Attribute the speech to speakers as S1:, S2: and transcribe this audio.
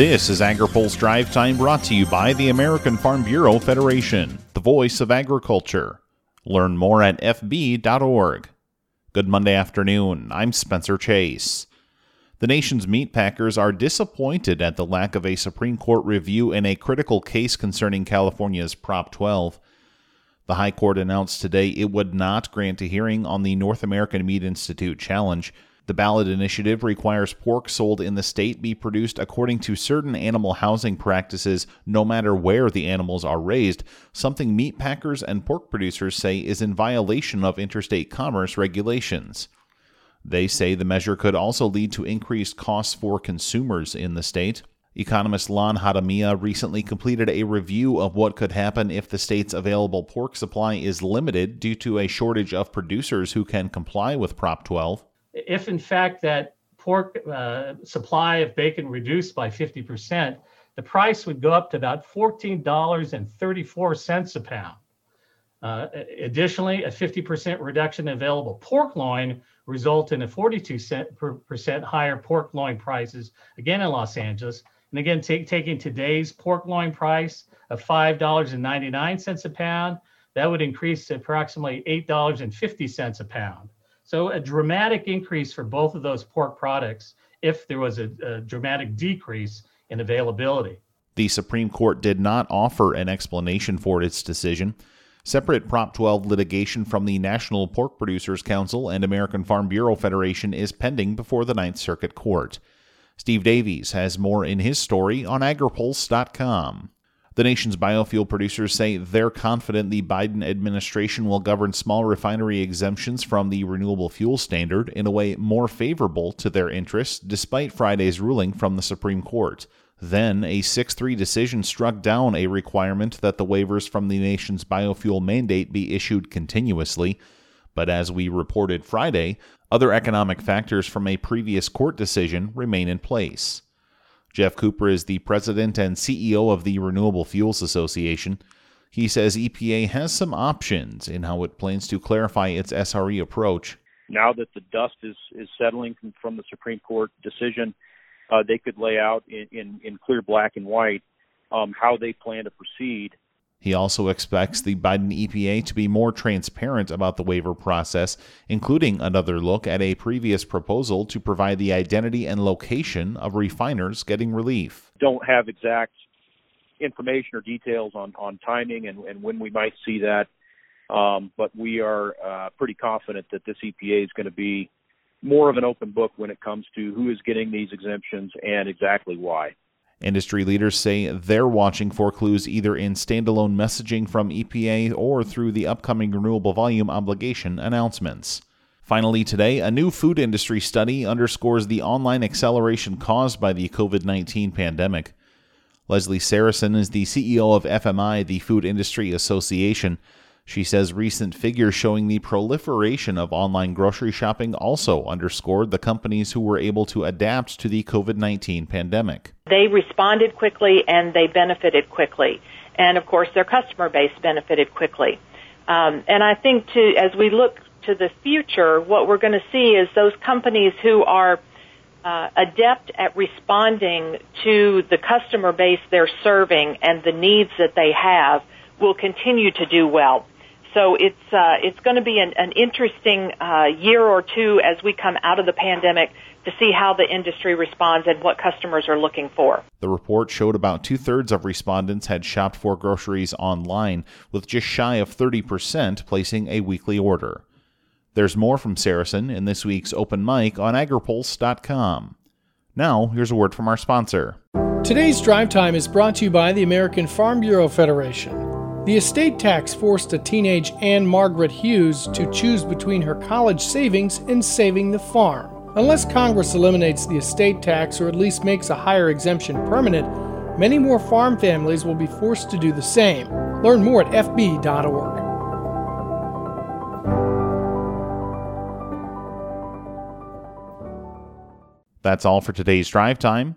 S1: This is AgriPulse Drive Time brought to you by the American Farm Bureau Federation, the voice of agriculture. Learn more at fb.org. Good Monday afternoon. I'm Spencer Chase. The nation's meat packers are disappointed at the lack of a Supreme Court review in a critical case concerning California's Prop 12. The High Court announced today it would not grant a hearing on the North American Meat Institute challenge. The ballot initiative requires pork sold in the state be produced according to certain animal housing practices, no matter where the animals are raised, something meat packers and pork producers say is in violation of interstate commerce regulations. They say the measure could also lead to increased costs for consumers in the state. Economist Lon Hadamia recently completed a review of what could happen if the state's available pork supply is limited due to a shortage of producers who can comply with Prop 12.
S2: If, in fact, that pork uh, supply of bacon reduced by 50%, the price would go up to about $14.34 a pound. Uh, additionally, a 50% reduction in available pork loin result in a 42% higher pork loin prices, again in Los Angeles, and again, taking today's pork loin price of $5.99 a pound, that would increase to approximately $8.50 a pound. So a dramatic increase for both of those pork products if there was a, a dramatic decrease in availability.
S1: The Supreme Court did not offer an explanation for its decision. Separate Prop 12 litigation from the National Pork Producers Council and American Farm Bureau Federation is pending before the Ninth Circuit Court. Steve Davies has more in his story on agripulse.com. The nation's biofuel producers say they're confident the Biden administration will govern small refinery exemptions from the renewable fuel standard in a way more favorable to their interests, despite Friday's ruling from the Supreme Court. Then, a 6 3 decision struck down a requirement that the waivers from the nation's biofuel mandate be issued continuously. But as we reported Friday, other economic factors from a previous court decision remain in place. Geoff Cooper is the president and CEO of the Renewable Fuels Association. He says EPA has some options in how it plans to clarify its SRE approach.
S3: Now that the dust is, is settling from the Supreme Court decision, uh, they could lay out in, in, in clear black and white um, how they plan to proceed
S1: he also expects the Biden EPA to be more transparent about the waiver process, including another look at a previous proposal to provide the identity and location of refiners getting relief.
S3: Don't have exact information or details on, on timing and, and when we might see that, um, but we are uh, pretty confident that this EPA is going to be more of an open book when it comes to who is getting these exemptions and exactly why.
S1: Industry leaders say they're watching for clues either in standalone messaging from EPA or through the upcoming renewable volume obligation announcements. Finally, today, a new food industry study underscores the online acceleration caused by the COVID 19 pandemic. Leslie Sarasin is the CEO of FMI, the Food Industry Association. She says recent figures showing the proliferation of online grocery shopping also underscored the companies who were able to adapt to the COVID 19 pandemic.
S4: They responded quickly and they benefited quickly. And of course, their customer base benefited quickly. Um, and I think to, as we look to the future, what we're going to see is those companies who are uh, adept at responding to the customer base they're serving and the needs that they have will continue to do well. So it's uh, it's going to be an, an interesting uh, year or two as we come out of the pandemic to see how the industry responds and what customers are looking for.
S1: The report showed about two thirds of respondents had shopped for groceries online, with just shy of 30% placing a weekly order. There's more from Sarasin in this week's open mic on agripulse.com. Now, here's a word from our sponsor.
S5: Today's drive time is brought to you by the American Farm Bureau Federation. The estate tax forced a teenage Anne Margaret Hughes to choose between her college savings and saving the farm. Unless Congress eliminates the estate tax or at least makes a higher exemption permanent, many more farm families will be forced to do the same. Learn more at fb.org.
S1: That's all for today's drive time.